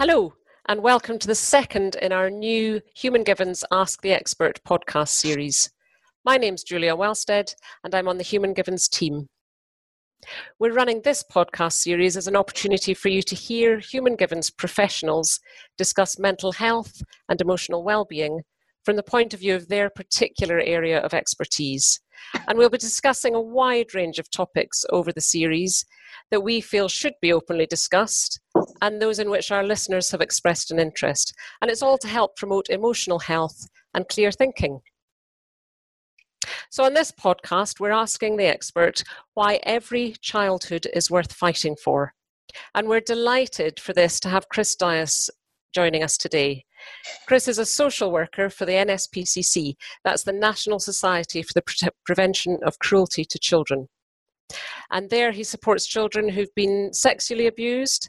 Hello, and welcome to the second in our new Human Givens Ask the Expert podcast series. My name's Julia Wellstead, and I'm on the Human Givens team. We're running this podcast series as an opportunity for you to hear Human Givens professionals discuss mental health and emotional well-being from the point of view of their particular area of expertise. And we'll be discussing a wide range of topics over the series that we feel should be openly discussed and those in which our listeners have expressed an interest. And it's all to help promote emotional health and clear thinking. So, on this podcast, we're asking the expert why every childhood is worth fighting for. And we're delighted for this to have Chris Dias joining us today. Chris is a social worker for the NSPCC, that's the National Society for the Pre- Prevention of Cruelty to Children. And there he supports children who've been sexually abused.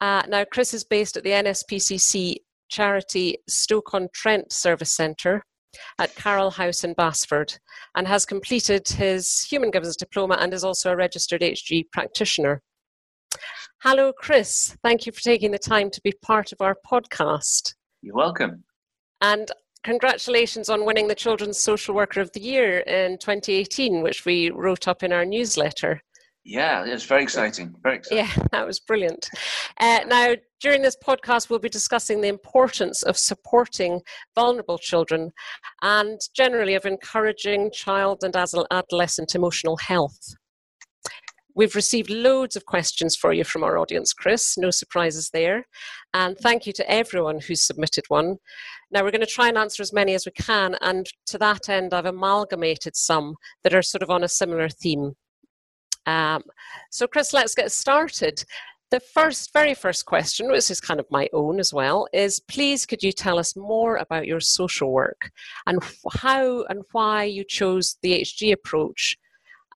Uh, now, Chris is based at the NSPCC charity Stoke-on-Trent Service Centre at Carroll House in Basford and has completed his Human Givens diploma and is also a registered HG practitioner. Hello, Chris. Thank you for taking the time to be part of our podcast. You're welcome. And congratulations on winning the Children's Social Worker of the Year in 2018, which we wrote up in our newsletter. Yeah, it's very exciting. Very exciting. Yeah, that was brilliant. Uh, now, during this podcast, we'll be discussing the importance of supporting vulnerable children and generally of encouraging child and adolescent emotional health. We've received loads of questions for you from our audience, Chris. No surprises there. And thank you to everyone who's submitted one. Now, we're going to try and answer as many as we can. And to that end, I've amalgamated some that are sort of on a similar theme. Um, so, Chris, let's get started. The first, very first question, which is kind of my own as well, is please could you tell us more about your social work and how and why you chose the HG approach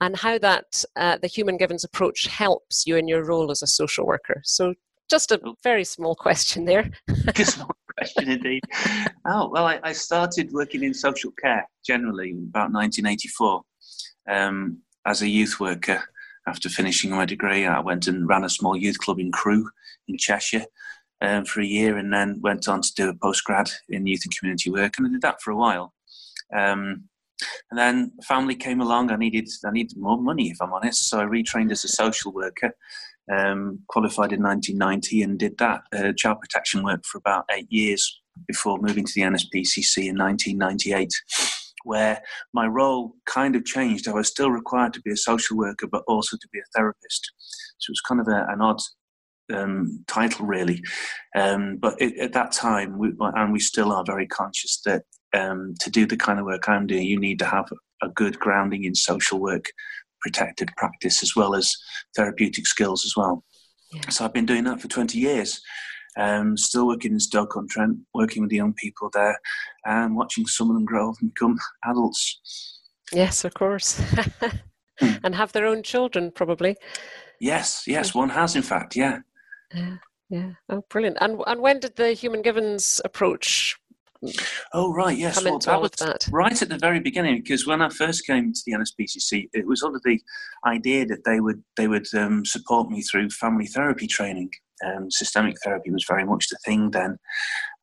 and how that uh, the Human Givens approach helps you in your role as a social worker? So, just a very small question there. small question indeed. Oh, well, I, I, started working in social care generally about 1984 um, as a youth worker after finishing my degree, I went and ran a small youth club in Crewe in Cheshire um, for a year and then went on to do a postgrad in youth and community work. And I did that for a while. Um, and then family came along. I needed I needed more money, if I'm honest. So I retrained as a social worker, um, qualified in 1990, and did that uh, child protection work for about eight years before moving to the NSPCC in 1998 where my role kind of changed. I was still required to be a social worker, but also to be a therapist. So it was kind of a, an odd um, title, really. Um, but it, at that time, we, and we still are very conscious that um, to do the kind of work I'm doing, you need to have a good grounding in social work, protected practice, as well as therapeutic skills as well. Yeah. So I've been doing that for 20 years. Um, still working in Stoke-on-Trent, working with the young people there, and watching some of them grow up and become adults. Yes, of course. Hmm. and have their own children, probably. Yes, yes, one has, in fact, yeah. Yeah, yeah. Oh, brilliant. And, and when did the Human Givens approach Oh right, yes. Well, that was that. right at the very beginning because when I first came to the NSPCC, it was under the idea that they would they would um, support me through family therapy training. Um, systemic therapy was very much the thing then,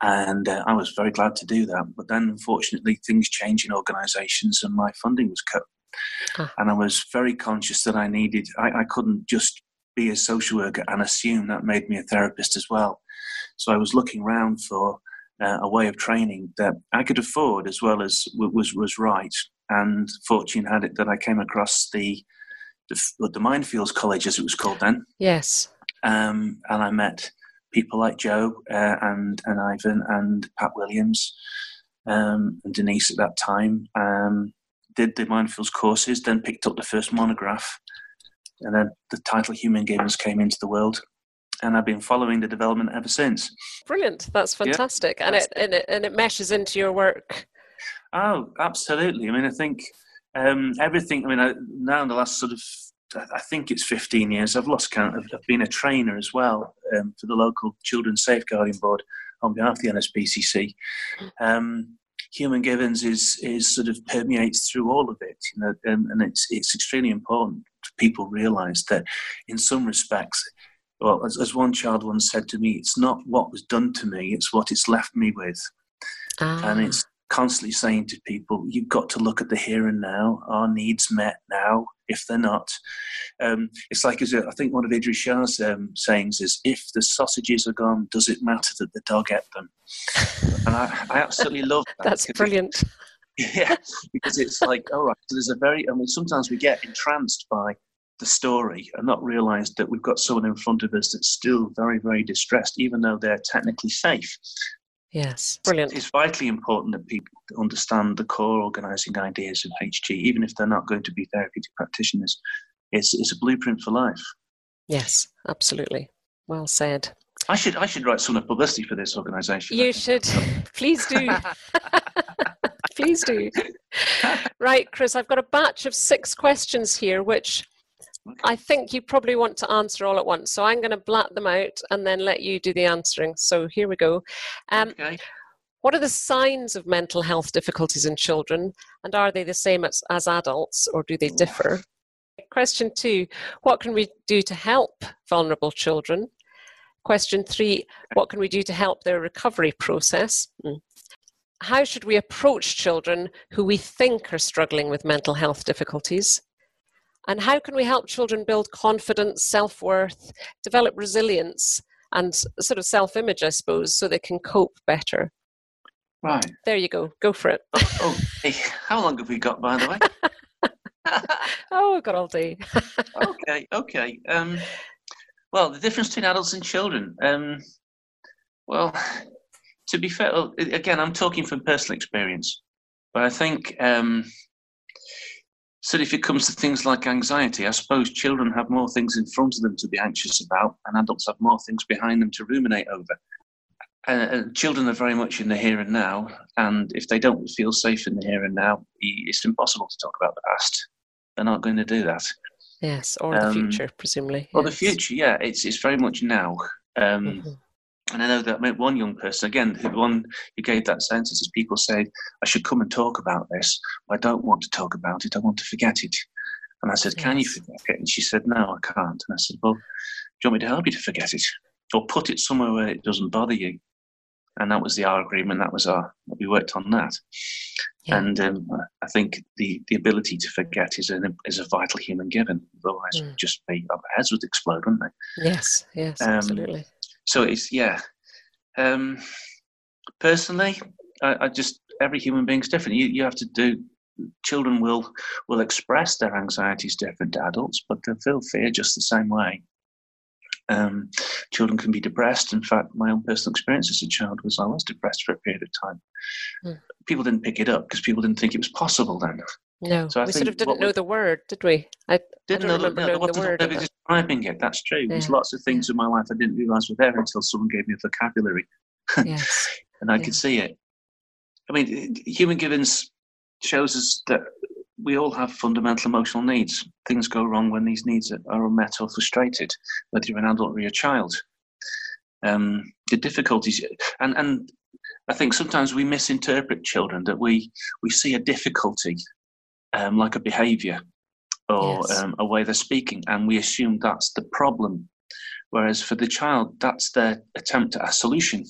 and uh, I was very glad to do that. But then, unfortunately, things changed in organisations, and my funding was cut. Huh. And I was very conscious that I needed. I, I couldn't just be a social worker and assume that made me a therapist as well. So I was looking around for uh, a way of training that I could afford as well as was was right. And fortune had it that I came across the the, the Mindfields College, as it was called then. Yes. Um, and I met people like Joe uh, and and Ivan and Pat Williams um, and Denise at that time. Um, did the Mindfields courses, then picked up the first monograph, and then the title Human Givens came into the world and I've been following the development ever since. Brilliant! That's fantastic, yeah, and it and it and it meshes into your work. Oh, absolutely. I mean, I think um, everything. I mean, I, now in the last sort of, I think it's 15 years. I've lost count. I've, I've been a trainer as well um, for the local Children's Safeguarding Board on behalf of the NSPCC. Um, human givens is is sort of permeates through all of it, you know, and, and it's it's extremely important people realise that in some respects well, as, as one child once said to me, it's not what was done to me, it's what it's left me with. Ah. And it's constantly saying to people, you've got to look at the here and now, our needs met now, if they're not. Um, it's like, as a, I think one of Idries Shah's um, sayings is, if the sausages are gone, does it matter that the dog ate them? and I, I absolutely love that. That's brilliant. It, yeah, because it's like, all right, so there's a very, I mean, sometimes we get entranced by the story and not realize that we've got someone in front of us that's still very, very distressed, even though they're technically safe. Yes, brilliant. It's vitally important that people understand the core organizing ideas of HG, even if they're not going to be therapeutic practitioners. It's, it's a blueprint for life. Yes, absolutely. Well said. I should I should write some of publicity for this organisation. You should. Please do. Please do. Right, Chris, I've got a batch of six questions here, which I think you probably want to answer all at once. So I'm going to blat them out and then let you do the answering. So here we go. Um, okay. What are the signs of mental health difficulties in children, and are they the same as, as adults, or do they differ? Question two What can we do to help vulnerable children? Question three What can we do to help their recovery process? Hmm. How should we approach children who we think are struggling with mental health difficulties? And how can we help children build confidence, self worth, develop resilience, and sort of self image, I suppose, so they can cope better? Right. There you go. Go for it. Oh, oh hey, how long have we got, by the way? oh, we've got all day. okay, okay. Um, well, the difference between adults and children. Um, well, to be fair, again, I'm talking from personal experience, but I think um, so if it comes to things like anxiety, I suppose children have more things in front of them to be anxious about, and adults have more things behind them to ruminate over. Uh, children are very much in the here and now, and if they don't feel safe in the here and now, it's impossible to talk about the past. They're not going to do that. Yes, or um, the future, presumably. Or yes. the future, yeah. It's it's very much now. Um, mm-hmm. And I know that I one young person, again, the one who gave that sentence, is people say, I should come and talk about this. I don't want to talk about it. I want to forget it. And I said, yes. Can you forget it? And she said, No, I can't. And I said, Well, do you want me to help you to forget it? Or put it somewhere where it doesn't bother you? And that was the our agreement. That was our, we worked on that. Yeah. And um, I think the, the ability to forget is, an, is a vital human given. Otherwise, mm. just be, our heads would explode, wouldn't they? Yes, yes, um, absolutely so it's yeah. Um, personally, I, I, just every human being's different. You you have to do. Children will will express their anxieties different to adults, but they'll feel fear just the same way. Um, children can be depressed. In fact, my own personal experience as a child was I was depressed for a period of time. Mm. People didn't pick it up because people didn't think it was possible then. No, so we sort of didn't know the word, did we? I didn't I know, remember no, the word. describing it. That's true. Yeah. There's lots of things yeah. in my life I didn't realise were there until someone gave me a vocabulary, yes. and I yeah. could see it. I mean, human givens shows us that we all have fundamental emotional needs. Things go wrong when these needs are unmet or frustrated, whether you're an adult or you're a child. Um, the difficulties, and and I think sometimes we misinterpret children that we we see a difficulty um, like a behavior or yes. um, a way they're speaking, and we assume that's the problem. Whereas for the child, that's their attempt at a solution.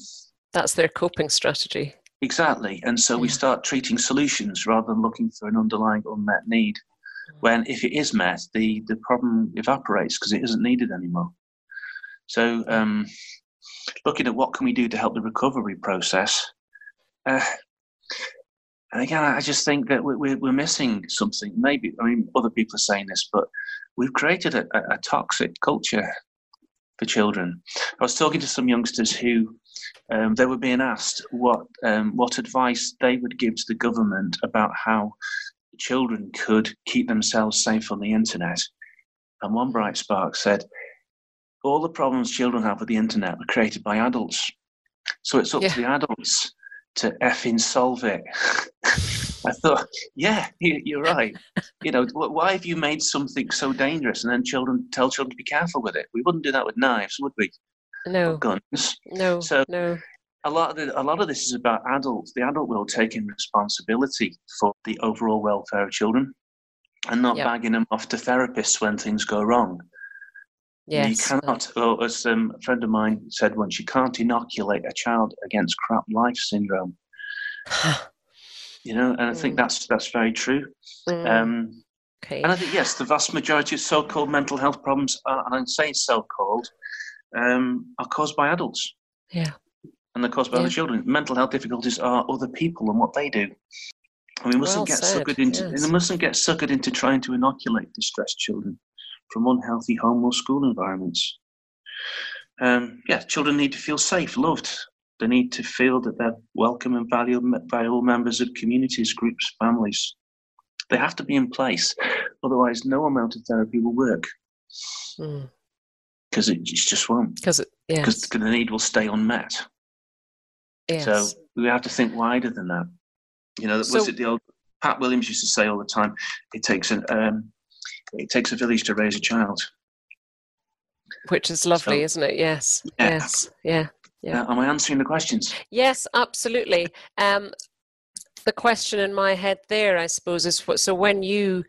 That's their coping strategy. Exactly. And so yeah. we start treating solutions rather than looking for an underlying unmet need. When if it is met, the, the problem evaporates because it isn't needed anymore. So um, looking at what can we do to help the recovery process, uh, and again, I just think that we're, we're missing something. Maybe, I mean, other people are saying this, but we've created a, a toxic culture for children. I was talking to some youngsters who um, they were being asked what um, what advice they would give to the government about how children could keep themselves safe on the internet. And one bright spark said, "All the problems children have with the internet are created by adults, so it's up yeah. to the adults to effing solve it. I thought, yeah, you're right. You know, why have you made something so dangerous and then children tell children to be careful with it? We wouldn't do that with knives, would we? No. Or guns. No. So no. A lot of the, a lot of this is about adults. The adult world taking responsibility for the overall welfare of children, and not yep. bagging them off to therapists when things go wrong. Yes. You cannot, well, as um, a friend of mine said once, you can't inoculate a child against crap life syndrome. you know, and I think Mm. that's that's very true. Mm, Um, okay. and I think yes, the vast majority of so-called mental health problems, are, and I'm saying so-called, um, are caused by adults. Yeah. And they're caused by Yeah. other children. Mental health difficulties are other people and what they do. And we mustn't Well get said, suckered into. yes. We mustn't get suckered into trying to inoculate distressed children from unhealthy home or school environments. Um, yeah, children need to feel safe, loved. They need to feel that they're welcome and valued by all members of communities, groups, families. They have to be in place, otherwise, no amount of therapy will work because it just won't. Because yes, the need will stay unmet. yes. So we have to think wider than that. You know, that was So- it the old Pat Williams used to say all the time? It takes an um, it takes a village to raise a child. which is lovely, so- isn't it? Yes, Yeah. yes, yeah, Yeah. Uh, am I answering the questions? yes, absolutely. Um, the question in my head there, I suppose, is what, so when you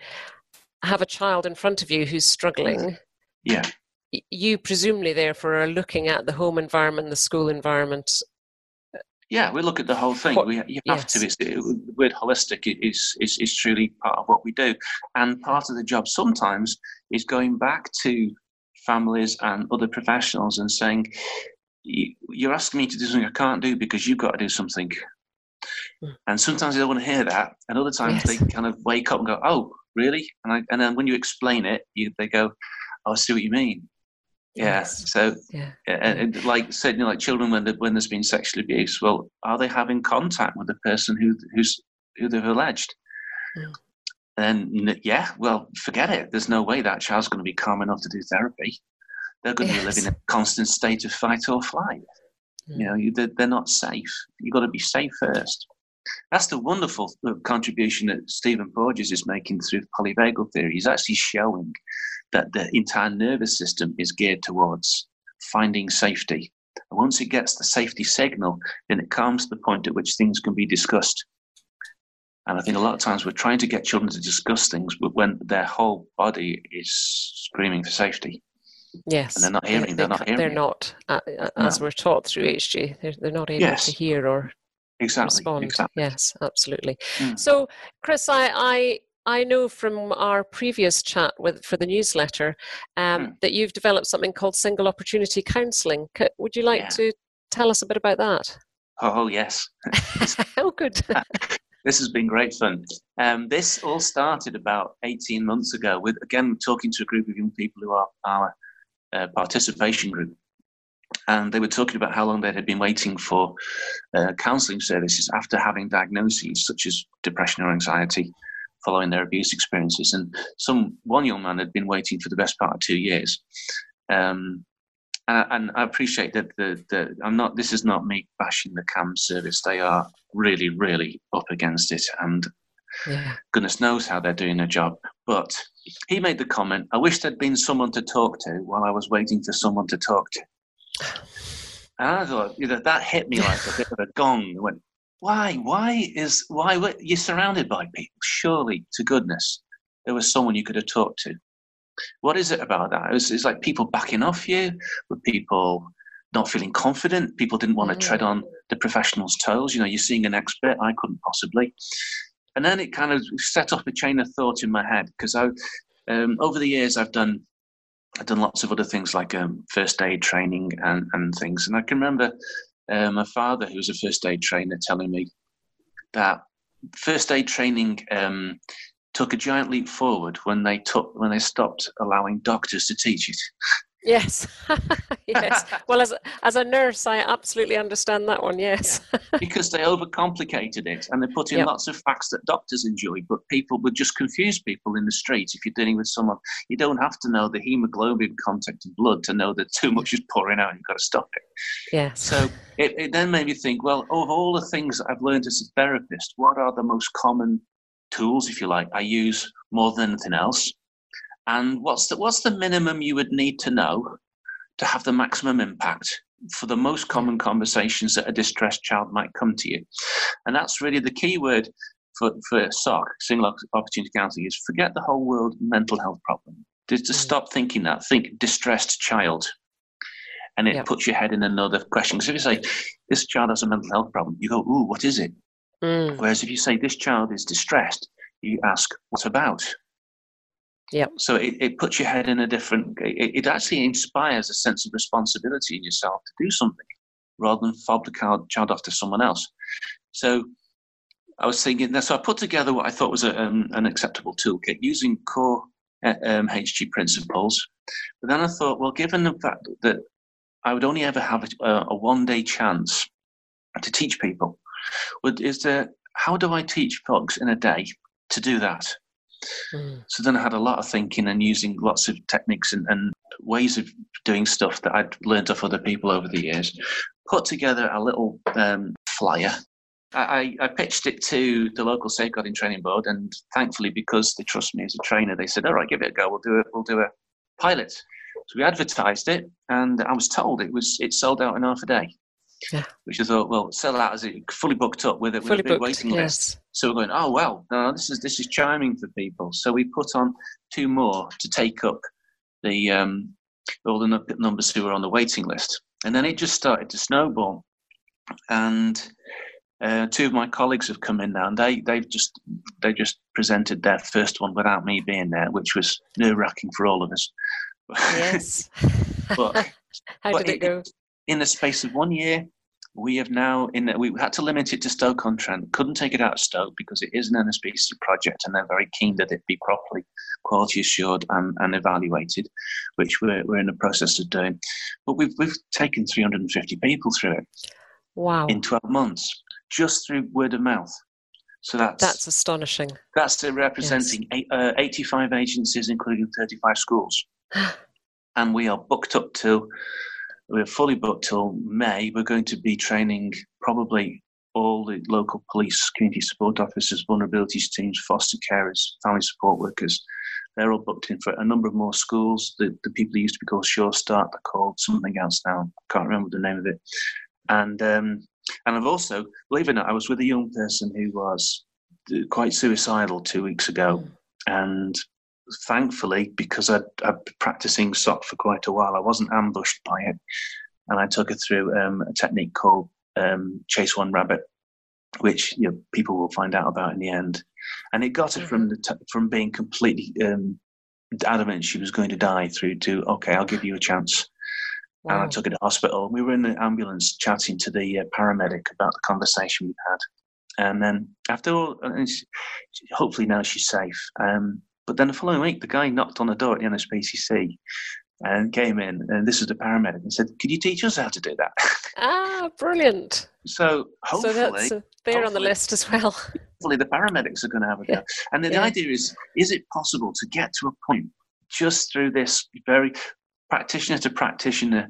have a child in front of you who's struggling, Yeah, you presumably therefore are looking at the home environment, the school environment. Yeah. We look at the whole thing. What- we you have to. It's, it, the word holistic is, is is truly part of what we do, and part of the job sometimes is going back to families and other professionals and saying, "You- "You're asking me to do something I can't do because you've got to do something." Mm. And sometimes they don't want to hear that, and other times Yes. they kind of wake up and go, "Oh, really?" And I, and then when you explain it, you, they go, "Oh, I see what you mean." Yeah. Yes. So Yeah. and, like certainly, like children when the, when there's been sexual abuse, well, are they having contact with the person who who's who they've alleged? Mm. Then yeah, well, forget it. There's no way that child's going to be calm enough to do therapy. They're going to be living in a constant state of fight or flight. You know, you, they're, they're not safe. You've got to be safe first. That's the wonderful contribution that Stephen Porges is making through polyvagal theory. He's actually showing that the entire nervous system is geared towards finding safety. And once it gets the safety signal, then it comes to the point at which things can be discussed. And I think a lot of times we're trying to get children to discuss things, but when their whole body is screaming for safety, Yes. and they're not hearing, they they're not hearing. They're it. not, uh, uh, as No. we're taught through HG, they're, they're not able Yes. to hear or exactly, respond. exactly. Yes, absolutely. Mm. So, Chris, I, I I know from our previous chat with for the newsletter um, Mm. that you've developed something called single opportunity counselling. Would you like Yeah. to tell us a bit about that? Oh yes, oh, good. this has been great fun. Um, this all started about 18 months ago with, again, talking to a group of young people who are our uh, participation group. And they were talking about how long they had been waiting for uh, counselling services after having diagnoses such as depression or anxiety following their abuse experiences. And some one young man had been waiting for the best part of two years. Um, and, and I appreciate that the, the I'm not. This is not me bashing the CAMHS service. They are really, really up against it, and yeah. goodness knows how they're doing their job. But he made the comment, I wish there'd been someone to talk to while I was waiting for someone to talk to. And I thought, you know, that hit me like a bit of a gong. I went, why? Why is, why? were- You're surrounded by people. Surely, to goodness, there was someone you could have talked to. What is it about that? It was, it's like people backing off you, with people not feeling confident. People didn't want to Mm. tread on the professional's toes. You know, you're seeing an expert. I couldn't possibly and then it kind of set off a chain of thought in my head because I, um, over the years, I've done, I've done lots of other things like um, first aid training and, and things. And I can remember uh, my father, who was a first aid trainer, telling me that first aid training um, took a giant leap forward when they took when they stopped allowing doctors to teach it. Yes. yes. Well, as a, as a nurse, I absolutely understand that one. Yes. because they overcomplicated it and they put in Yep. lots of facts that doctors enjoy, but people would just confuse people in the street. If you're dealing with someone, you don't have to know the hemoglobin content of blood to know that too much is pouring out and you've got to stop it. yes. So it, it then made me think, well, of all the things that I've learned as a therapist, what are the most common tools, if you like, I use more than anything else? And what's the, what's the minimum you would need to know to have the maximum impact for the most common conversations that a distressed child might come to you? And that's really the key word for, for SOC, single opportunity counselling, is forget the whole world mental health problem. To, to mm. stop thinking that, think distressed child. And it yep. puts your head in another question. Because if you say, this child has a mental health problem, you go, ooh, what is it? Mm. Whereas if you say, this child is distressed, you ask, what about? Yeah. So it, it puts your head in a different, it, it actually inspires a sense of responsibility in yourself to do something rather than fob the child off to someone else. So I was thinking, that. so I put together what I thought was a, um, an acceptable toolkit using core uh, um, HG principles. But then I thought, well, given the fact that I would only ever have a, a one day chance to teach people, would, is there, how do I teach folks in a day to do that? Mm. So then I had a lot of thinking and using lots of techniques and, and ways of doing stuff that I'd learned off other people over the years. Put together a little um, flyer I, I, pitched it to the local safeguarding training board, and thankfully, because they trust me as a trainer, they said, "All right, give it a go. We'll do it. We'll do a pilot." So we advertised it, and I was told it was it sold out in half a day. Yeah. Which I thought, well, sell out as it fully booked up with it with a big booked, waiting yes. list. So we're going, oh well, no, this is this is charming for people. So we put on two more to take up the um, all the numbers who were on the waiting list, and then it just started to snowball, and uh, two of my colleagues have come in now, and they they've just they just presented their first one without me being there, which was nerve wracking for all of us. Yes. but how but did it, it go? In the space of one year, we have now in we had to limit it to Stoke on Trent. Couldn't take it out of Stoke because it is an NSPCC project, and they're very keen that it be properly quality assured and, and evaluated, which we're we're in the process of doing. But we've we've taken 350 people through it. Wow! In 12 months just through word of mouth. So that's that's astonishing. That's representing yes. eight, uh, 85 agencies, including 35 schools, and we are booked up till we're fully booked till May. We're going to be training probably all the local police, community support officers, vulnerabilities teams, foster carers, family support workers. They're all booked in for a number of more schools. The, the people who used to be called Sure Start, they're called something else now. I can't remember the name of it. And um, and I've also, believe it or not, I was with a young person who was quite suicidal two weeks ago. And thankfully, because I'd, I'd been practicing SOC for quite a while, I wasn't ambushed by it. And I took her through um, a technique called um, Chase One Rabbit, which you know, people will find out about in the end. And it got her from mm-hmm. the t- from being completely um, adamant she was going to die through to okay, I'll give you a chance. Wow. And I took her to hospital. We were in the ambulance chatting to the uh, paramedic about the conversation we'd had. And then after all, hopefully now she's safe. Um, but then the following week, the guy knocked on the door at the NSPCC and came in, and this is the paramedic, and said, "Could you teach us how to do that?" Ah, brilliant! So hopefully, so that's uh, there on the list as well. hopefully, the paramedics are going to have a go. And the, yeah. the idea is: is it possible to get to a point just through this very practitioner to practitioner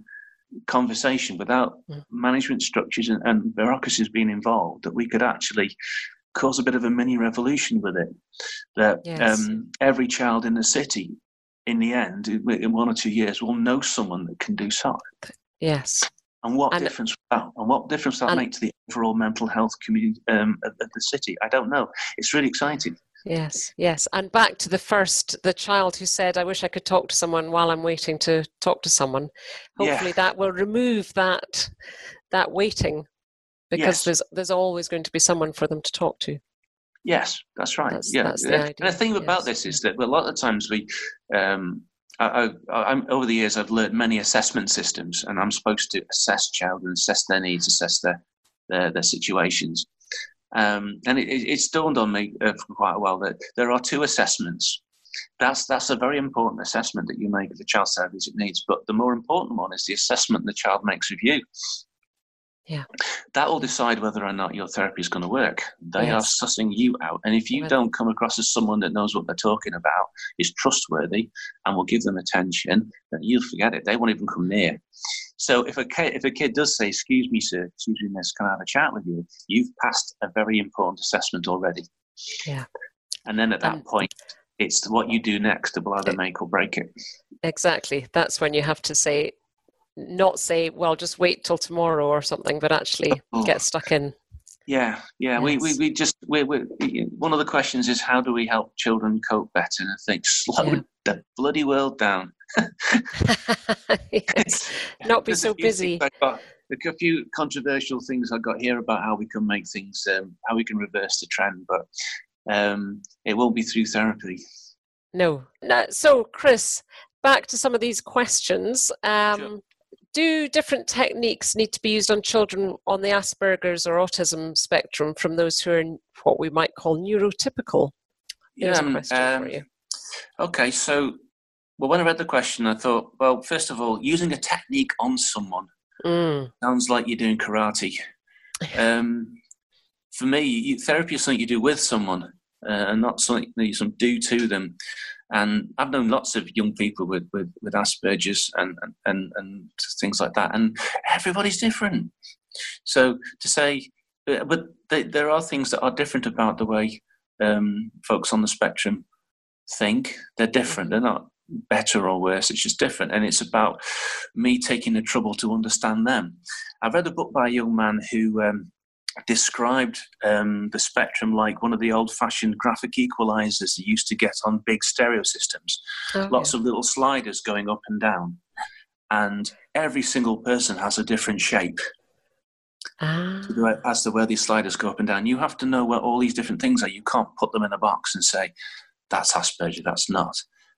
conversation without mm. management structures and, and, bureaucracies being involved that we could actually cause a bit of a mini revolution with it that yes. um, every child in the city in the end in one or two years will know someone that can do SOC yes and what and, difference that and what difference that make to the overall mental health community um, of, of the city i don't know it's really exciting Yes, yes. And back to the first, the child who said, I wish I could talk to someone while I'm waiting to talk to someone. Hopefully yeah. that will remove that that waiting because yes. there's there's always going to be someone for them to talk to. Yes, that's right. That's, yeah. That's the and the thing yes. about this is that a lot of times we um, I, I, over the years, I've learned many assessment systems, and I'm supposed to assess child and assess their needs, assess their their, their situations. Um, and it, it's dawned on me uh, for quite a while that there are two assessments. That's that's a very important assessment that you make of the child's therapeutic needs. But the more important one is the assessment the child makes of you. Yeah. That will decide whether or not your therapy is going to work. They yes. are sussing you out. And if you don't come across as someone that knows what they're talking about, is trustworthy, and will give them attention, then you'll forget it. They won't even come near. So if a kid, if a kid does say, "Excuse me, sir, excuse me, miss, can I have a chat with you?" You've passed a very important assessment already. Yeah. And then at that um, point, it's what you do next that will either make or break it. Exactly. That's when you have to say, not say, well, just wait till tomorrow or something, but actually oh. get stuck in. Yeah, yeah. Yes. We, we, we just, we, we, one of the questions is how do we help children cope better? And I think slow, yeah. the bloody world down. yes. Not be so busy. Got, a few controversial things I got here about how we can make things, um, how we can reverse the trend, but um, it won't be through therapy. No. no. So, Chris, back to some of these questions. Um, sure. Do different techniques need to be used on children on the Asperger's or autism spectrum from those who are what we might call neurotypical? Here's yeah, a question um, for you. Okay, so well, when I read the question, I thought, well, first of all, using a technique on someone mm. sounds like you're doing karate. Um, for me, therapy is something you do with someone, uh, and not something that you do to them. And I've known lots of young people with, with, with Asperger's and, and, and things like that, and everybody's different. So to say, uh, but they, there are things that are different about the way um, folks on the spectrum think. They're different. They're not better or worse. It's just different. And it's about me taking the trouble to understand them. I read a book by a young man who um, described um, the spectrum like one of the old fashioned graphic equalizers you used to get on big stereo systems. Oh, Lots of little sliders going up and down. And every single person has a different shape. Ah. As to where these sliders go up and down, you have to know where all these different things are. You can't put them in a box and say, that's Asperger, that's not.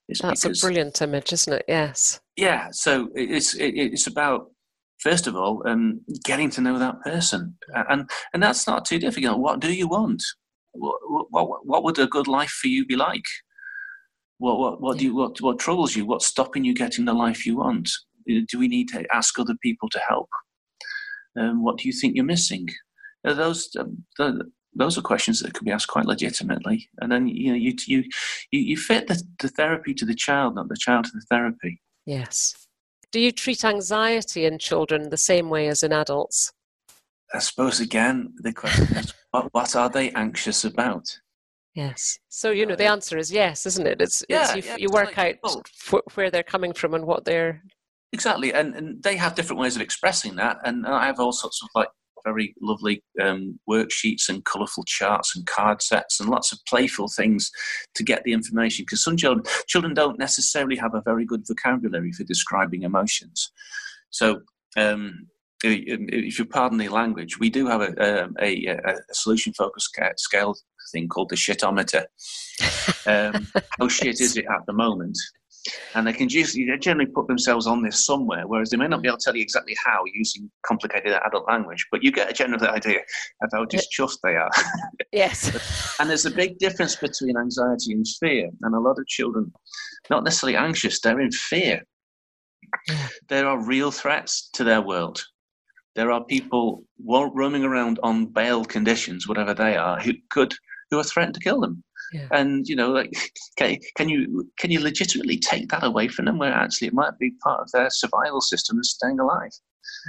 It's that's because, a brilliant image, isn't it? Yes. Yeah. So it's it's about first of all um, getting to know that person, and and that's not too difficult. What do you want? What what, what would a good life for you be like? What what what do you what what troubles you? What's stopping you getting the life you want? Do we need to ask other people to help? Um, what do you think you're missing? Those um, the, those are questions that could be asked quite legitimately. And then you know you you you fit the, the therapy to the child, not the child to the therapy. Yes. Do you treat anxiety in children the same way as in adults? I suppose again the question is what, what are they anxious about? Yes. So you know the answer is yes, isn't it? It's, yeah, it's you, yeah, you work like, out well, where they're coming from and what they're exactly, and, and they have different ways of expressing that, and I have all sorts of like very lovely um, worksheets and colourful charts and card sets and lots of playful things to get the information. Because some children, children don't necessarily have a very good vocabulary for describing emotions. So, um, if you pardon the language, we do have a, um, a, a, a solution focused scale thing called the shitometer. Um, how shit is it at the moment? And they can they generally put themselves on this somewhere, whereas they may not be able to tell you exactly how using complicated adult language, but you get a general idea of how just chuffed they are. Yes. and there's a big difference between anxiety and fear, and a lot of children, not necessarily anxious, they're in fear. There are real threats to their world. There are people roaming around on bail conditions, whatever they are, who could who are threatened to kill them. Yeah. And you know, like, can, can you can you legitimately take that away from them, where actually it might be part of their survival system and staying alive?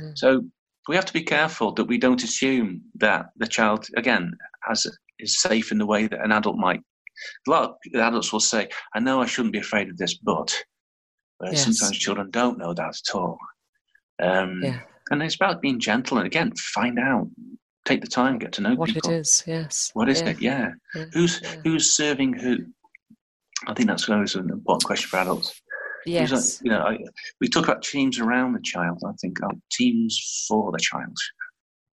Mm. So we have to be careful that we don't assume that the child again has is safe in the way that an adult might. A lot of adults will say, "I know I shouldn't be afraid of this, but." Yes. sometimes children don't know that at all. Um, yeah. And it's about being gentle and again, find out take the time, get to know what people. it is. Yes. What is yeah. it? Yeah. yeah. Who's yeah. who's serving who? I think that's always an important question for adults. Yes. Like, you know, I, we talk about teams around the child. I think uh, teams for the child.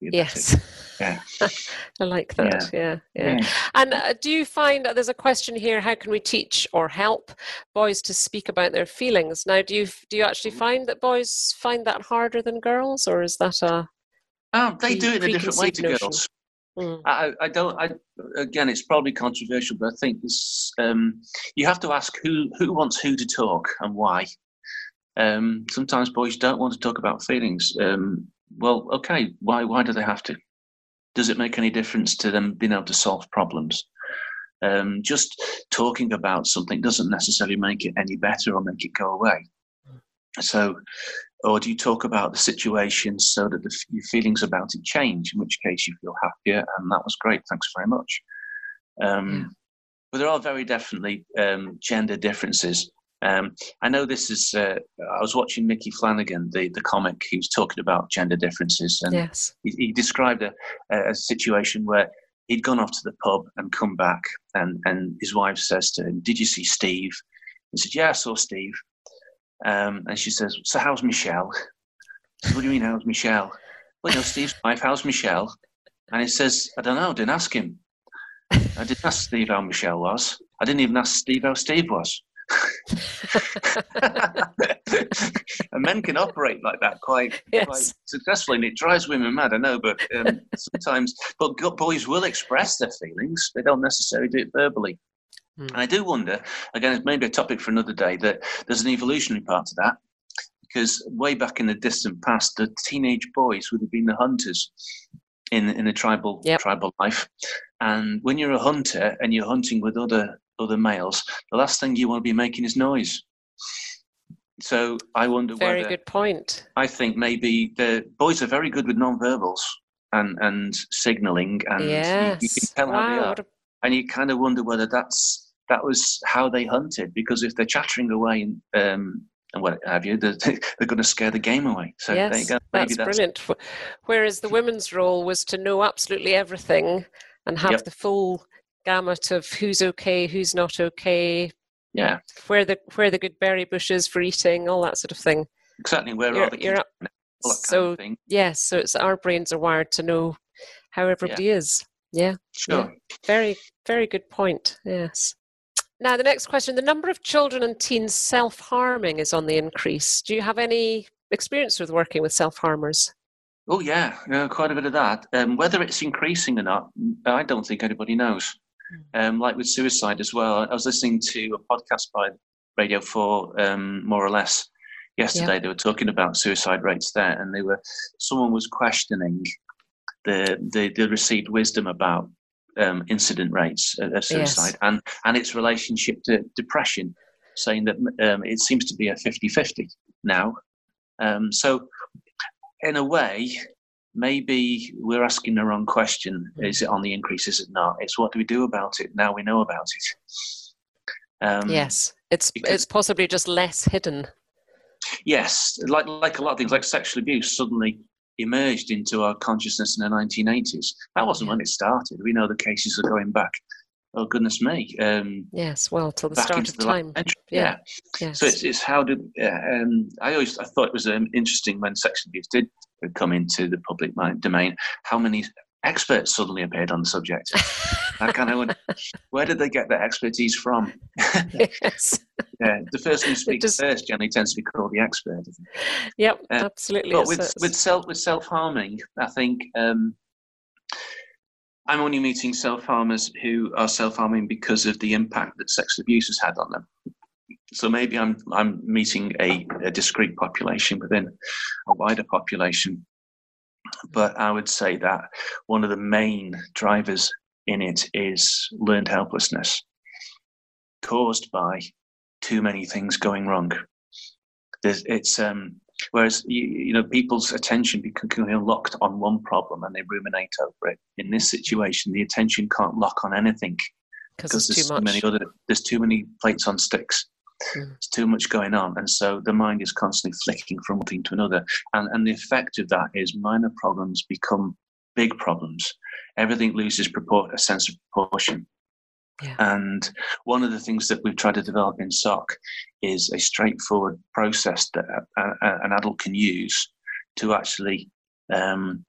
Yes. Yeah. I like that. Yeah. Yeah. yeah. And uh, do you find uh, there's a question here? How can we teach or help boys to speak about their feelings? Now, do you do you actually mm-hmm. find that boys find that harder than girls, or is that a um, they do it in a different way to notion. girls. Mm. I, I, don't. I again, it's probably controversial, but I think this. Um, you have to ask who who wants who to talk and why. Um, sometimes boys don't want to talk about feelings. Um, well, okay, why why do they have to? Does it make any difference to them being able to solve problems? Um, just talking about something doesn't necessarily make it any better or make it go away. So or do you talk about the situation so that the, your feelings about it change, in which case you feel happier and that was great, thanks very much. Um, yeah. But there are very definitely um, gender differences. Um, I know this is, uh, I was watching Micky Flanagan, the, the comic, he was talking about gender differences. And yes. he, he described a, a situation where he'd gone off to the pub and come back, and, and his wife says to him, Did you see Steve? He said, Yeah, I saw Steve. Um, and she says, So how's Michelle? Said, what do you mean, how's Michelle? Well, you know, Steve's wife, how's Michelle? And he says, I don't know, didn't ask him. I didn't ask Steve how Michelle was. I didn't even ask Steve how Steve was. and men can operate like that quite, yes. quite successfully, and it drives women mad. I know, but um, sometimes, but boys will express their feelings. They don't necessarily do it verbally. Mm. And I do wonder, again, it's maybe a topic for another day, that there's an evolutionary part to that. Because way back in the distant past, the teenage boys would have been the hunters in in a tribal yep. tribal life. And when you're a hunter and you're hunting with other other males, the last thing you want to be making is noise. So I wonder very whether, good point. I think maybe the boys are very good with non-verbals and and signalling, and yes. you, you, can tell wow, how they are. A... And you kind of wonder whether that's that was how they hunted, because if they're chattering away and um, and what have you, they're, they're going to scare the game away. So yes, that's, that's, brilliant. Whereas the women's role was to know absolutely everything and have yep. the full gamut of who's okay, who's not okay. Yeah. Where the where the good berry bush is for eating, all that sort of thing. Exactly. Where you're, are the kids? so yes, yeah, so it's our brains are wired to know how everybody yeah. is. Yeah. Sure. Yeah. Very very good point. Yes. Now, the next question the number of children and teens self harming is on the increase. Do you have any experience with working with self harmers? Oh, yeah, yeah, quite a bit of that. Um, whether it's increasing or not, I don't think anybody knows. Hmm. Um, like with suicide as well. I was listening to a podcast by Radio 4, um, more or less, yesterday. Yep. They were talking about suicide rates there, and they were someone was questioning the, the, the received wisdom about um, incident rates of suicide yes. and, and its relationship to depression, saying that um, it seems to be a 50 50 now. Um, so, in a way, maybe we're asking the wrong question. Is it on the increase? Is it not? It's what do we do about it now we know about it? Um, yes, it's it's possibly just less hidden. Yes, like like a lot of things, like sexual abuse. Suddenly, emerged into our consciousness in the 1980s. That wasn't when it started. We know the cases are going back. Oh goodness me! Um, yes, well, till the start of the time. Yeah. yeah. Yes. So it's, it's how did um, I always I thought it was um, interesting when sex abuse did come into the public mind domain. How many experts suddenly appeared on the subject. I kind of wonder, where did they get their expertise from? yes. yeah, the person who speaks just, first generally tends to be called the expert. Yep, uh, absolutely. But with, with self with self harming, I think um, I'm only meeting self harmers who are self harming because of the impact that sexual abuse has had on them. So maybe I'm I'm meeting a, a discrete population within a wider population but I would say that one of the main drivers in it is learned helplessness caused by too many things going wrong. There's, it's um, whereas you, you, know people's attention become locked on one problem and they ruminate over it. In this situation, the attention can't lock on anything because there's too, too many other there's too many plates on sticks. Mm. There's too much going on. And so the mind is constantly flicking from one thing to another. And, and the effect of that is minor problems become big problems. Everything loses propor- a sense of proportion. Yeah. And one of the things that we've tried to develop in SOC is a straightforward process that a, a, an adult can use to actually um,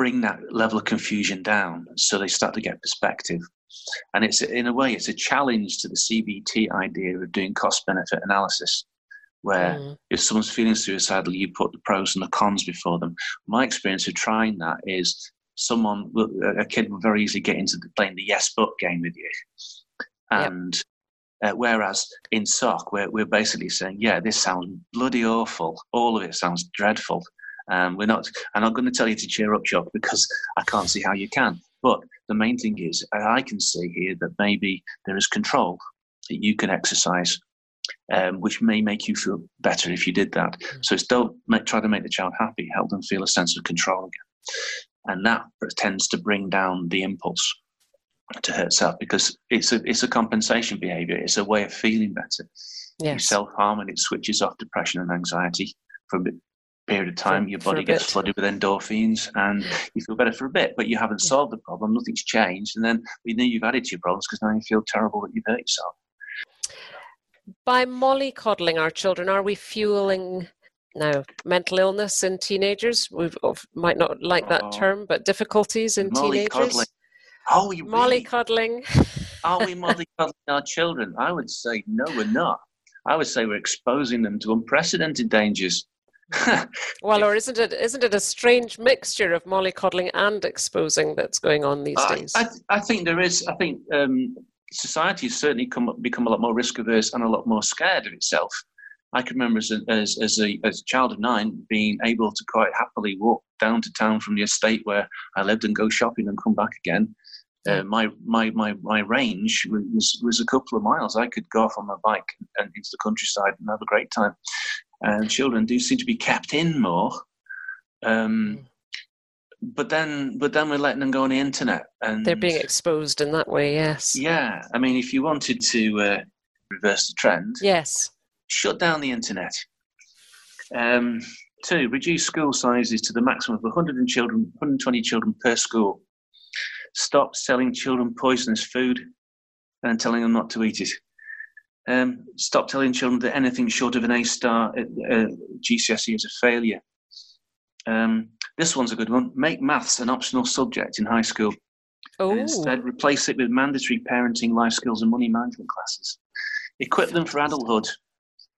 bring that level of confusion down so they start to get perspective. And it's in a way, it's a challenge to the CBT idea of doing cost benefit analysis, where mm. if someone's feeling suicidal, you put the pros and the cons before them. My experience of trying that is someone, a kid will very easily get into playing the yes but game with you. And yep. uh, whereas in SOC, we're, we're basically saying, yeah, this sounds bloody awful. All of it sounds dreadful. Um, we're not. I'm not going to tell you to cheer up, Chuck, because I can't see how you can. But the main thing is, I can see here that maybe there is control that you can exercise, um, which may make you feel better if you did that. Mm. So it's don't make, try to make the child happy, help them feel a sense of control again, and that tends to bring down the impulse to hurt self because it's a it's a compensation behavior. It's a way of feeling better. Yes. You self harm and it switches off depression and anxiety for period of time, for, your body gets bit. flooded with endorphins and you feel better for a bit, but you haven't yeah. solved the problem, nothing's changed, and then we know you've added to your problems because now you feel terrible that you've hurt yourself. by mollycoddling our children, are we fueling now mental illness in teenagers? We might not like that oh, term, but difficulties in teenagers. Are we oh, really? mollycoddling? are we mollycoddling our children? I would say no, we're not. I would say we're exposing them to unprecedented dangers. well, or isn't it isn't it a strange mixture of mollycoddling and exposing that's going on these days? I, I, I think there is. I think um, society has certainly come, become a lot more risk averse and a lot more scared of itself. I can remember as a, as, as, a, as a child of nine being able to quite happily walk down to town from the estate where I lived and go shopping and come back again. Uh, my, my, my, my range was, was a couple of miles. I could go off on my bike and into the countryside and have a great time. And children do seem to be kept in more. Um, but then but then we're letting them go on the internet and they're being exposed in that way yes. Yeah i mean if you wanted to uh, reverse the trend yes. shut down the internet. Um, two reduce school sizes to the maximum of 100 children 120 children per school. Stop selling children poisonous food and telling them not to eat it um, stop telling children that anything short of an a star at uh, gcse is a failure um, this one's a good one. Make maths an optional subject in high school. Oh. Instead, replace it with mandatory parenting, life skills, and money management classes. Equip them for adulthood.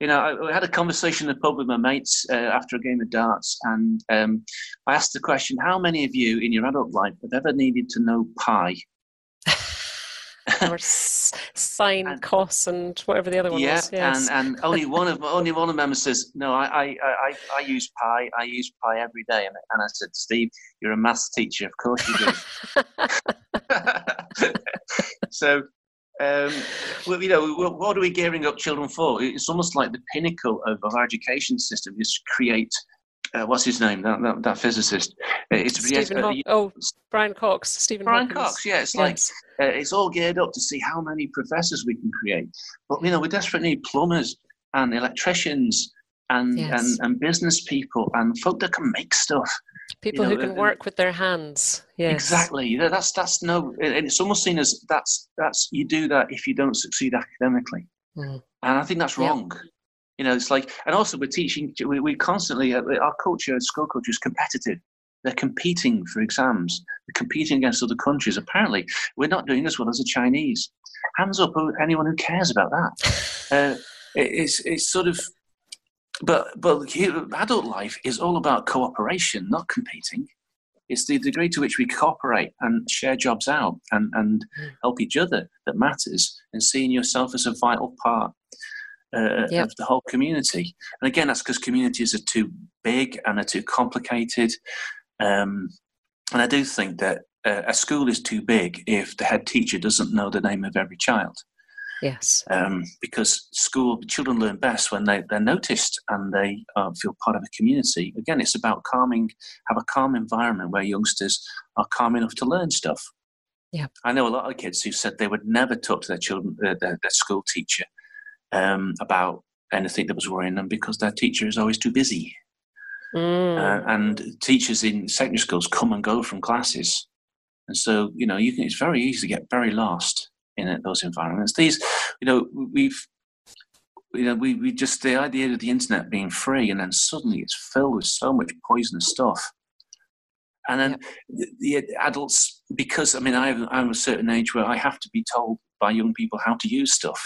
You know, I, I had a conversation in the pub with my mates uh, after a game of darts, and um, I asked the question: How many of you in your adult life have ever needed to know pi? or sine, and, cos, and whatever the other one yeah, was. Yes, and, and only one of only one of them says, "No, I, I, I, I use pi. I use pi every day." And, and I said, "Steve, you're a maths teacher. Of course you do." so, um, well, you know, what are we gearing up children for? It's almost like the pinnacle of, of our education system is to create uh, what's his name? That, that, that physicist. Uh, it's Stephen Haw- oh, Brian Cox. Stephen Brian Hawkins. Cox. Yeah, it's like uh, it's all geared up to see how many professors we can create. But you know, we desperately need plumbers and electricians and yes. and, and business people and folk that can make stuff. People you know, who can work with their hands. Yes. Exactly. That's that's no. And it's almost seen as that's that's you do that if you don't succeed academically. Mm. And I think that's wrong. Yep. You know, it's like, and also we're teaching, we, we constantly, uh, our culture, school culture is competitive. They're competing for exams. They're competing against other countries. Apparently, we're not doing as well as the Chinese. Hands up, anyone who cares about that. Uh, it's, it's sort of, but, but adult life is all about cooperation, not competing. It's the degree to which we cooperate and share jobs out and, and hmm. help each other that matters, and seeing yourself as a vital part uh, yep. of the whole community. And again, that's because communities are too big and are too complicated. Um, and I do think that uh, a school is too big if the head teacher doesn't know the name of every child. Yes. Um, because school children learn best when they, they're noticed and they uh, feel part of a community. Again, it's about calming, have a calm environment where youngsters are calm enough to learn stuff. Yeah. I know a lot of kids who said they would never talk to their children, uh, their, their school teacher um, about anything that was worrying them because their teacher is always too busy. Mm. Uh, and teachers in secondary schools come and go from classes. And so, you know, you can, it's very easy to get very lost in those environments. These, you know, we've, you know, we, we just, the idea of the internet being free and then suddenly it's filled with so much poisonous stuff. And then the, the, adults, because I mean, I I'm a certain age where I have to be told by young people how to use stuff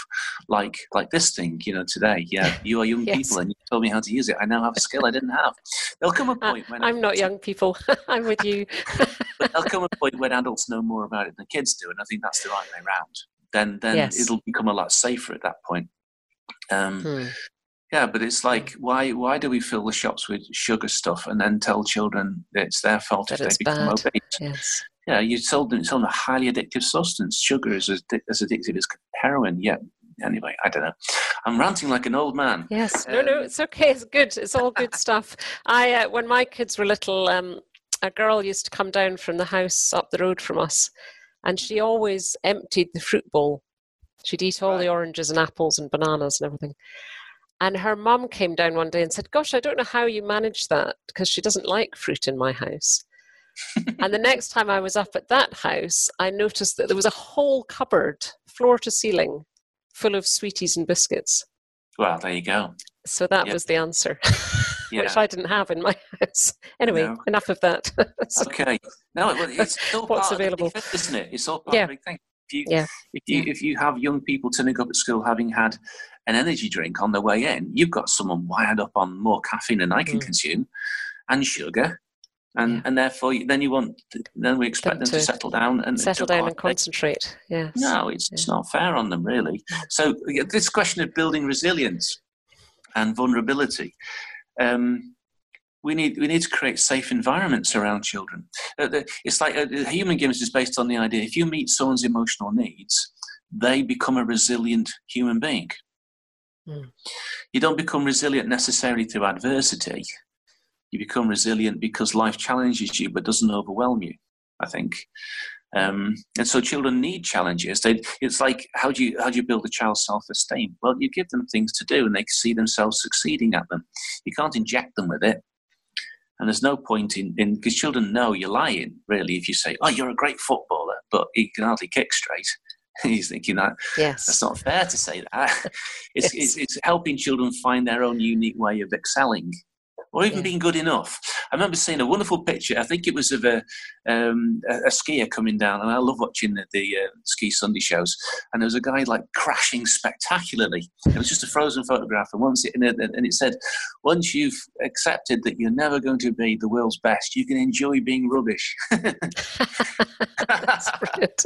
like like this thing you know today yeah you are young yes. people and you told me how to use it i now have a skill i didn't have there'll come a point when i'm not young people i'm with you but there'll come a point when adults know more about it than kids do and i think that's the right way around then then yes. it'll become a lot safer at that point um, hmm. Yeah, but it's like why why do we fill the shops with sugar stuff and then tell children it's their fault that if they become bad. obese? Yes yeah, you sold them, sold them a highly addictive substance. Sugar is as, as addictive as heroin. Yeah. Anyway, I don't know. I'm ranting like an old man. Yes. No, um, no, it's okay. It's good. It's all good stuff. I, uh, when my kids were little, um, a girl used to come down from the house up the road from us, and she always emptied the fruit bowl. She'd eat all right. the oranges and apples and bananas and everything. And her mum came down one day and said, Gosh, I don't know how you manage that because she doesn't like fruit in my house and the next time I was up at that house, I noticed that there was a whole cupboard, floor to ceiling, full of sweeties and biscuits. Well, there you go. So that was the answer, yeah. which I didn't have in my house. Anyway, no. enough of that. so, okay. No, it's still what's available, defense, isn't it? It's all part yeah. of the thing. If you, yeah. if you if you have young people turning up at school having had an energy drink on their way in, you've got someone wired up on more caffeine than I can mm. consume, and sugar, and yeah. and therefore then you want then we expect them, them to, to, settle down and settle down and concentrate. Yeah. No, it's, yeah. it's not fair on them really. So this question of building resilience and vulnerability. Um, we need we need to create safe environments around children. Uh, the, it's like uh, human givens is based on the idea: if you meet someone's emotional needs, they become a resilient human being. Mm. You don't become resilient necessarily through adversity. You become resilient because life challenges you but doesn't overwhelm you. I think. Um, and so children need challenges. They, it's like how do you how do you build a child's self esteem? Well, you give them things to do, and they see themselves succeeding at them. You can't inject them with it, and there's no point in because children know you're lying. Really, if you say, "Oh, you're a great footballer," but you can hardly kick straight. He's thinking that yes. that's not fair to say that. It's, yes. it's, it's helping children find their own unique way of excelling or even yeah. being good enough. I remember seeing a wonderful picture. I think it was of a, um, a, a skier coming down, and I love watching the, the uh, ski Sunday shows. And there was a guy like crashing spectacularly. It was just a frozen photograph, and once it, and it, and it said, "Once you've accepted that you're never going to be the world's best, you can enjoy being rubbish." That's brilliant.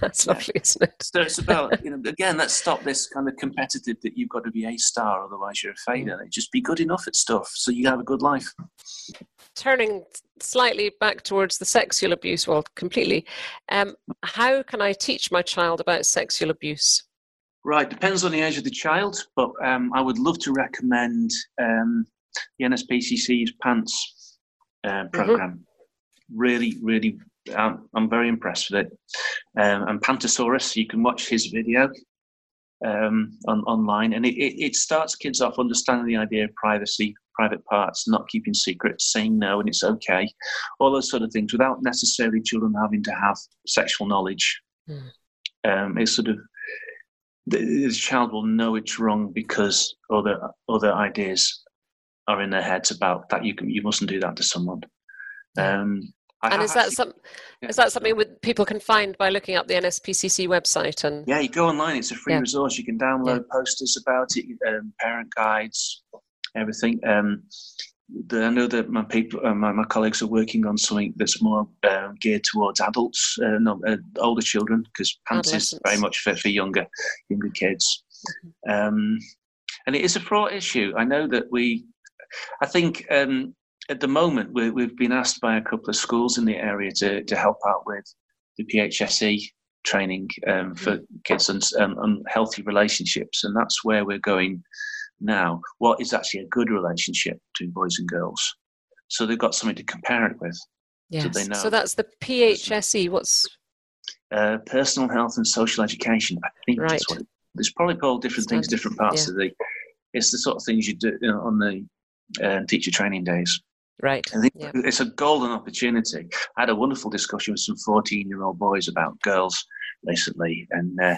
That's lovely, isn't it? So it's about, you know, again, let's stop this kind of competitive that you've got to be a star, otherwise you're a failure. Mm. Just be good enough at stuff so you have a good life. Turning slightly back towards the sexual abuse world completely, um, how can I teach my child about sexual abuse? Right, depends on the age of the child, but um, I would love to recommend um, the NSPCC's PANTS uh, program. Mm-hmm. Really, really um, I'm very impressed with it. Um, and Pantosaurus, you can watch his video um, on, online, and it, it, it, starts kids off understanding the idea of privacy, private parts, not keeping secrets, saying no and it's okay, all those sort of things, without necessarily children having to have sexual knowledge. Mm. it's sort of the, the child will know it's wrong because other other ideas are in their heads about that you can you mustn't do that to someone. Um, and is that some yeah. is that something with people can find by looking up the NSPCC website and yeah, you go online. It's a free yeah. resource. You can download yeah. posters about it, um, parent guides, everything. Um, the, I know that my people, uh, my, my colleagues are working on something that's more uh, geared towards adults, uh, not uh, older children, because PANTS is very much for, for younger younger kids. Mm-hmm. Um, and it is a fraught issue. I know that we, I think um, at the moment, we have been asked by a couple of schools in the area to, to help out with the PHSE training um, for mm-hmm. kids and, um, and healthy relationships, and that's where we're going now. What is actually a good relationship between boys and girls? So they've got something to compare it with. Yes. So, so that's the PHSE. What's uh, personal health and social education? I think right. that's what. It, there's probably called different things, different parts yeah. of the. It's the sort of things you do you know, on the uh, teacher training days. Right. I think yep. it's a golden opportunity. I had a wonderful discussion with some 14 year old boys about girls recently, and uh,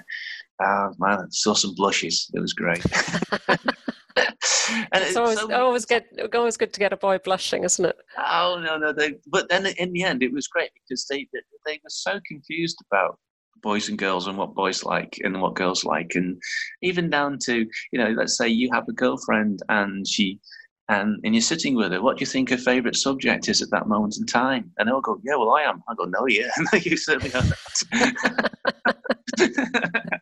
uh, man, I saw some blushes. It was great. and it's, always, so, always good. Always good to get a boy blushing, isn't it? Oh no, no. They, but then in the end, it was great because they they were so confused about boys and girls and what boys like and what girls like, and even down to you know, let's say you have a girlfriend and she and, and you're sitting with her, what do you think her favourite subject is at that moment in time? And they'll go, yeah, well, I am. I go, no, yeah, you certainly are not.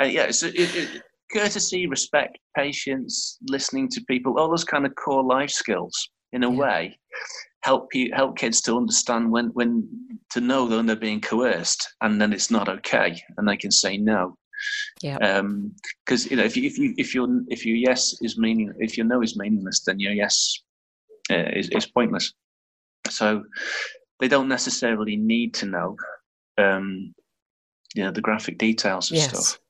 uh, yeah, so it, it, courtesy, respect, patience, listening to people, all those kind of core life skills, in a yeah. way, help you help kids to understand when when to know when they're being coerced, and then it's not okay, and they can say no. Yeah. Because um, you know, if you if you if your if your yes is meaning if your no is meaningless, then your yes uh, is is pointless. So they don't necessarily need to know, um, you know, the graphic details of yes. stuff.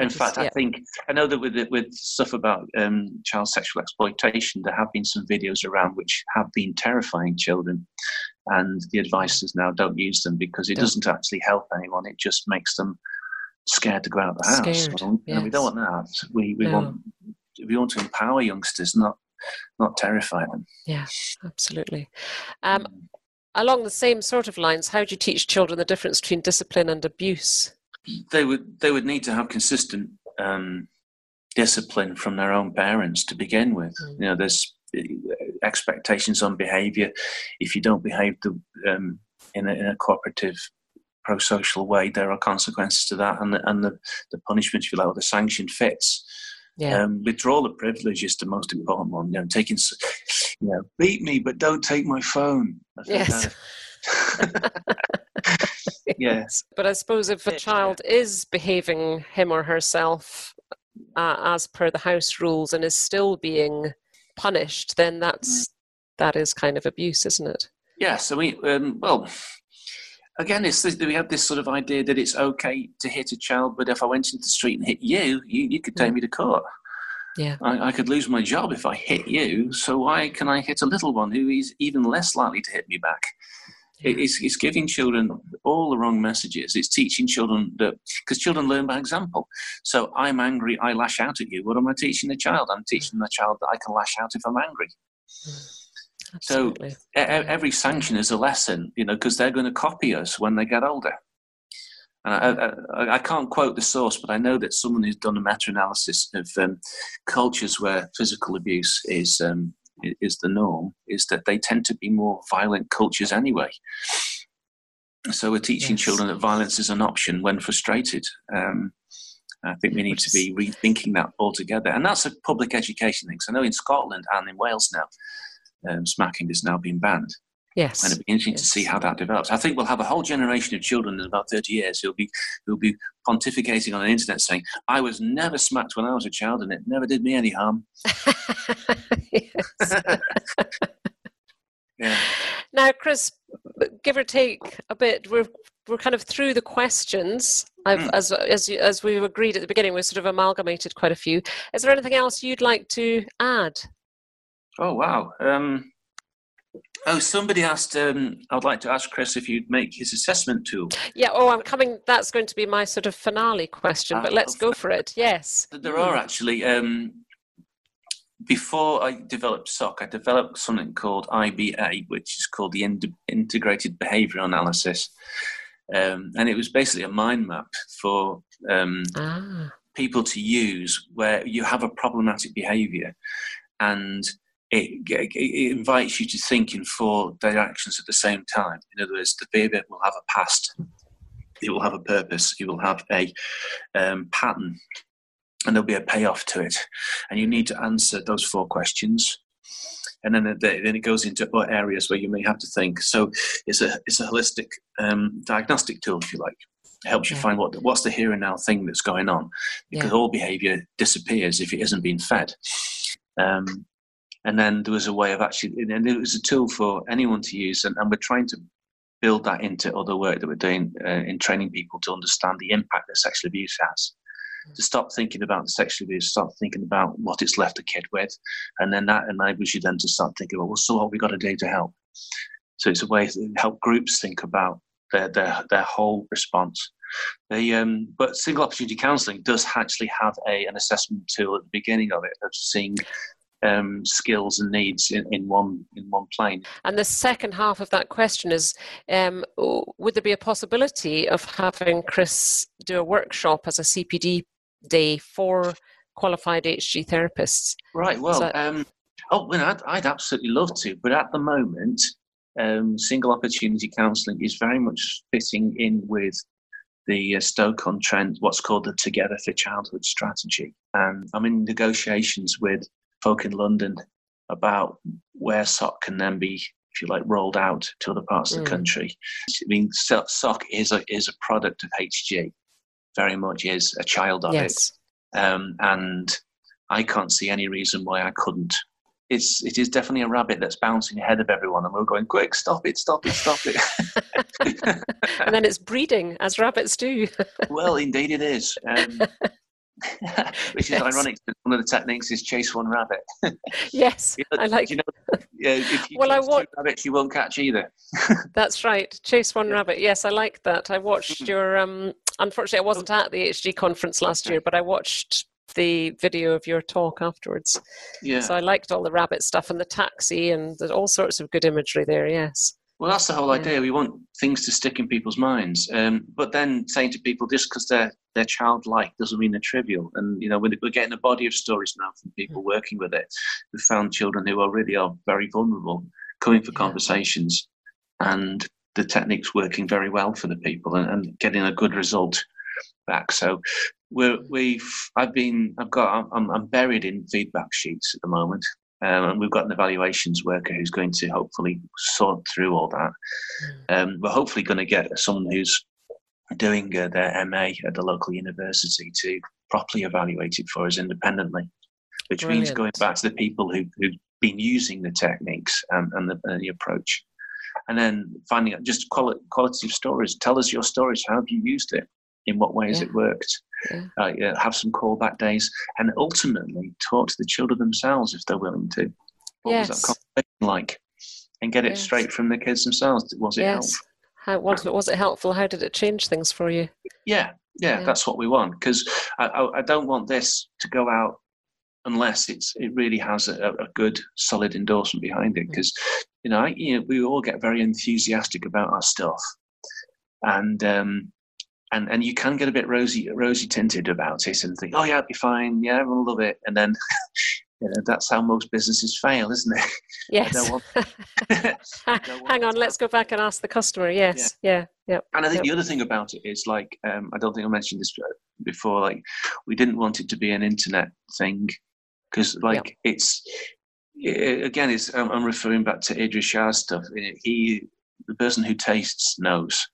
In Just, fact, yeah. I think I know that with with stuff about um, child sexual exploitation, there have been some videos around which have been terrifying children, and the advice is now don't use them because it don't. doesn't actually help anyone. It just makes them scared to go out of the house. Well, you know, we don't want that. We we No. want we want to empower youngsters, not not terrify them. Yeah, absolutely. Um, along the same sort of lines, how do you teach children the difference between discipline and abuse? They would they would need to have consistent um, discipline from their own parents to begin with. Mm. You know, there's uh, expectations on behaviour. If you don't behave the, um, in, a, in a cooperative, pro-social way, there are consequences to that, and the, and the, the punishment, if you like, or the sanction fits. Yeah, Um, withdrawal of privilege is the most important one. You know, taking, you know, beat me, but don't take my phone. I think yes. But I suppose if a child is behaving him or herself uh, as per the house rules and is still being punished, then that's that is kind of abuse, isn't it? Yes, I mean, um, well, again, it's this, we have this sort of idea that it's okay to hit a child, but if I went into the street and hit you, you, you could take me to court. Yeah. I, I could lose my job if I hit you, so why can I hit a little one who is even less likely to hit me back? It- It's, it's giving children all the wrong messages. It's teaching children that, because children learn by example. So I'm angry, I lash out at you. What am I teaching the child? I'm teaching the child that I can lash out if I'm angry. Absolutely. E- every sanction is a lesson, you know, because they're going to copy us when they get older. And I, I, I can't quote the source, but I know that someone who's done a meta-analysis of um, cultures where physical abuse is um, is the norm, is that they tend to be more violent cultures anyway. So we're teaching Yes. children that violence is an option when frustrated. Um, I think we need to be rethinking that altogether, and that's a public education thing. 'cause I know in Scotland and in Wales now, um, smacking is now being banned, yes. and it'll be interesting to see how that develops. I think we'll have a whole generation of children in about thirty years who'll be who'll be pontificating on the internet saying, "I was never smacked when I was a child, and it never did me any harm." Yes. Yeah. Now, Chris, give or take a bit, we're we're kind of through the questions. I've, Mm. as as as we agreed at the beginning, we've sort of amalgamated quite a few. Is there anything else you'd like to add? Oh wow. Um, oh, somebody asked. Um, I'd like to ask Chris if you'd make his assessment tool. Yeah. Oh, I'm coming. That's going to be my sort of finale question, but Ah, let's go for it. Yes. There are actually. Um, before I developed SOC, I developed something called IBA, which is called the Ind- Integrated Behavioral Analysis, um, and it was basically a mind map for um, Ah. people to use where you have a problematic behavior and it, it, it invites you to think in four directions at the same time. In other words, the behavior will have a past, it will have a purpose, it will have a um, pattern, and there'll be a payoff to it. And you need to answer those four questions. And then, it- then it goes into other areas where you may have to think. So it's a it's a holistic um, diagnostic tool, if you like. It helps you Yeah. find what what's the here and now thing that's going on, because Yeah. all behaviour disappears if it isn't being fed. Um, and then there was a way of actually, and it was a tool for anyone to use, and, and we're trying to build that into other work that we're doing uh, in training people to understand the impact that sexual abuse has. To stop thinking about the sexual abuse, start thinking about what it's left a kid with, and then that enables you then to start thinking, about well, so what we got to do to help? So it's a way to help groups think about their their, their whole response. The, um, but single opportunity counselling does actually have a, an assessment tool at the beginning of it of seeing um, skills and needs in, in one in one plane. And the second half of that question is um, Would there be a possibility of having Chris do a workshop as a CPD day for qualified HG therapists? Right. Well, um, oh, well, I'd, I'd absolutely love to, but at the moment, um, single opportunity counselling is very much fitting in with the uh, Stoke-on-Trent, what's called the Together for Childhood strategy. And I'm in negotiations with folk in London about where SOC can then be, if you like, rolled out to other parts of Mm. the country. I mean, So- SOC is a is a product of HG, very much is a child of it yes. um, and I can't see any reason why I couldn't. It's it is definitely a rabbit that's bouncing ahead of everyone, and we're going quick, stop it, stop it, stop it. and then it's breeding, as rabbits do. well, indeed, it is. Um, which is Yes. ironic. One of the techniques is chase one rabbit. yes, You know- I like you know, yeah, if you Well, I chase two wa- rabbits, you won't catch either. that's right. Chase one Yeah. rabbit. Yes, I like that. I watched Mm. your um, unfortunately, I wasn't at the HG conference last year, but I watched the video of your talk afterwards. Yeah. So I liked all the rabbit stuff and the taxi and all sorts of good imagery there. Yes. Well, that's the whole idea. We want things to stick in people's minds. Um, but then saying to people, just because they're they're childlike doesn't mean they're trivial. And you know, we're, we're getting a body of stories now from people working with it who found children who already are very vulnerable coming for Yeah. conversations, and the techniques working very well for the people and, and getting a good result back. So we're, we've I've been I've got I'm, I'm buried in feedback sheets at the moment. Um, and we've got an evaluations worker who's going to hopefully sort through all that. Um, we're hopefully going to get someone who's doing uh, their MA at the local university to properly evaluate it for us independently, which means going back to the people who, who've been using the techniques um, and, the, and the approach. And then finding out just quality of stories. Tell us your stories. How have you used it? In what way has Yeah. it worked? Yeah. Uh, yeah, have some callback days, and ultimately talk to the children themselves if they're willing to. What was that conversation like? And get it Yes. straight from the kids themselves. Was it helpful? How was, was it helpful? How did it change things for you? Yeah, yeah, Yeah. that's what we want because I, I, I don't want this to go out unless it's it really has a, a good solid endorsement behind it because you know, you know we all get very enthusiastic about our stuff and um and and you can get a bit rosy rosy tinted about it and think oh yeah it'll be fine yeah everyone will love it and then you know that's how most businesses fail isn't it Yes. want- Hang on, let's go back and ask the customer. Yes. Yeah. Yeah. And I think Yep. the other thing about it is like um, I don't think I mentioned this before. Like we didn't want it to be an internet thing because like it's i again it's I'm, I'm referring back to Idries Shah's stuff. He the person who tastes knows.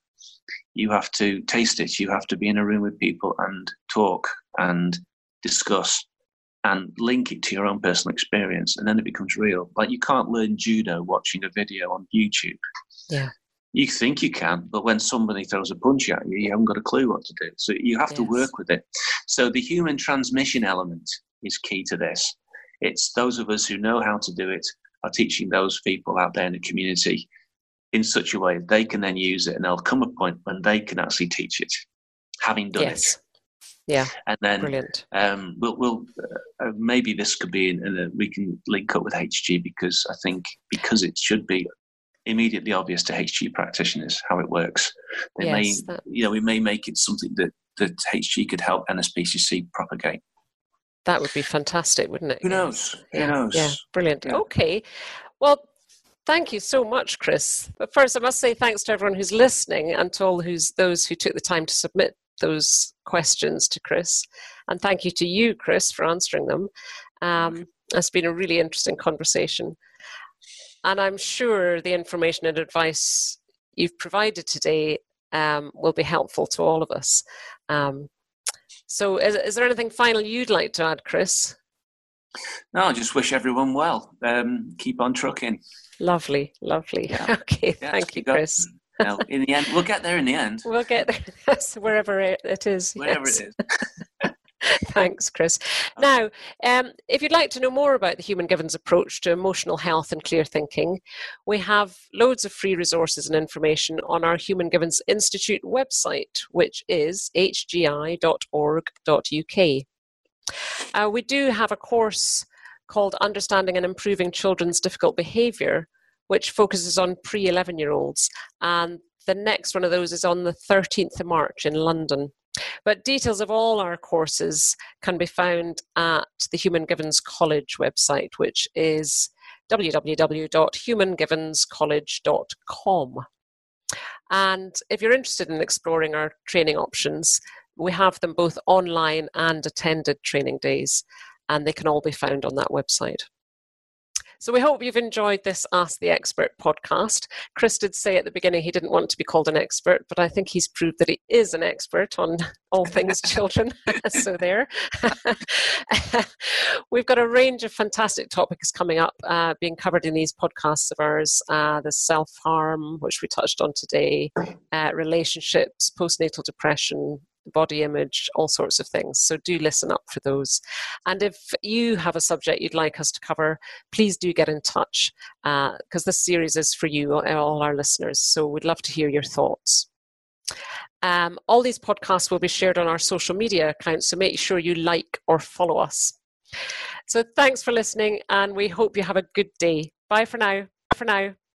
You have to taste it. You have to be in a room with people and talk and discuss and link it to your own personal experience, and then it becomes real. Like you can't learn judo watching a video on YouTube Yeah. you think you can, but when somebody throws a punch at you, you haven't got a clue what to do. So you have to work with it. So the human transmission element is key to this. It's those of us who know how to do it are teaching those people out there in the community in such a way that they can then use it, and there'll come a point when they can actually teach it, having done Yes. it. Yeah. And then Brilliant. um, we'll, we'll uh, uh, maybe this could be in, in a, we can link up with HG because I think because it should be immediately obvious to HG practitioners how it works. They Yes, may, that- you know, we may make it something that that HG could help NSPCC propagate. That would be fantastic, wouldn't it? Who knows? Who Yeah, knows? Yeah, brilliant. Yeah. Okay. Well, thank you so much, Chris. But first, I must say thanks to everyone who's listening and to all who's those who took the time to submit those questions to Chris. And thank you to you, Chris, for answering them. Um, it's been a really interesting conversation. And I'm sure the information and advice you've provided today um, will be helpful to all of us. Um, so, is, is there anything final you'd like to add, Chris? No, I just wish everyone well. Um, keep on trucking. Lovely, lovely. Yeah. Okay, thank you, keep going. Chris. Now, in the end, we'll get there in the end, We'll get there, yes, wherever it it is. wherever yes. it is. Thanks, Chris. Now, um, if you'd like to know more about the Human Givens approach to emotional health and clear thinking, we have loads of free resources and information on our Human Givens Institute website, which is hgi.org.uk. Uh, we do have a course called Understanding and Improving Children's Difficult Behaviour, which focuses on pre 11 year olds. And the next one of those is on the 13th of March in London. But details of all our courses can be found at the Human Givens College website, which is www.humangivenscollege.com. And if you're interested in exploring our training options, we have them both online and attended training days, and they can all be found on that website. So we hope you've enjoyed this Ask the Expert podcast. Chris did say at the beginning he didn't want to be called an expert, but I think he's proved that he is an expert on all things children. so there. We've got a range of fantastic topics coming up, uh, being covered in these podcasts of ours. Uh, the self harm, which we touched on today, uh, relationships, postnatal depression, body image, all sorts of things. So do listen up for those. And if you have a subject you'd like us to cover, please do get in touch because this series is for you, all our listeners. So we'd love to hear your thoughts. Um, all these podcasts will be shared on our social media accounts, so make sure you like or follow us. So thanks for listening, and we hope you have a good day. Bye for now. Bye for now.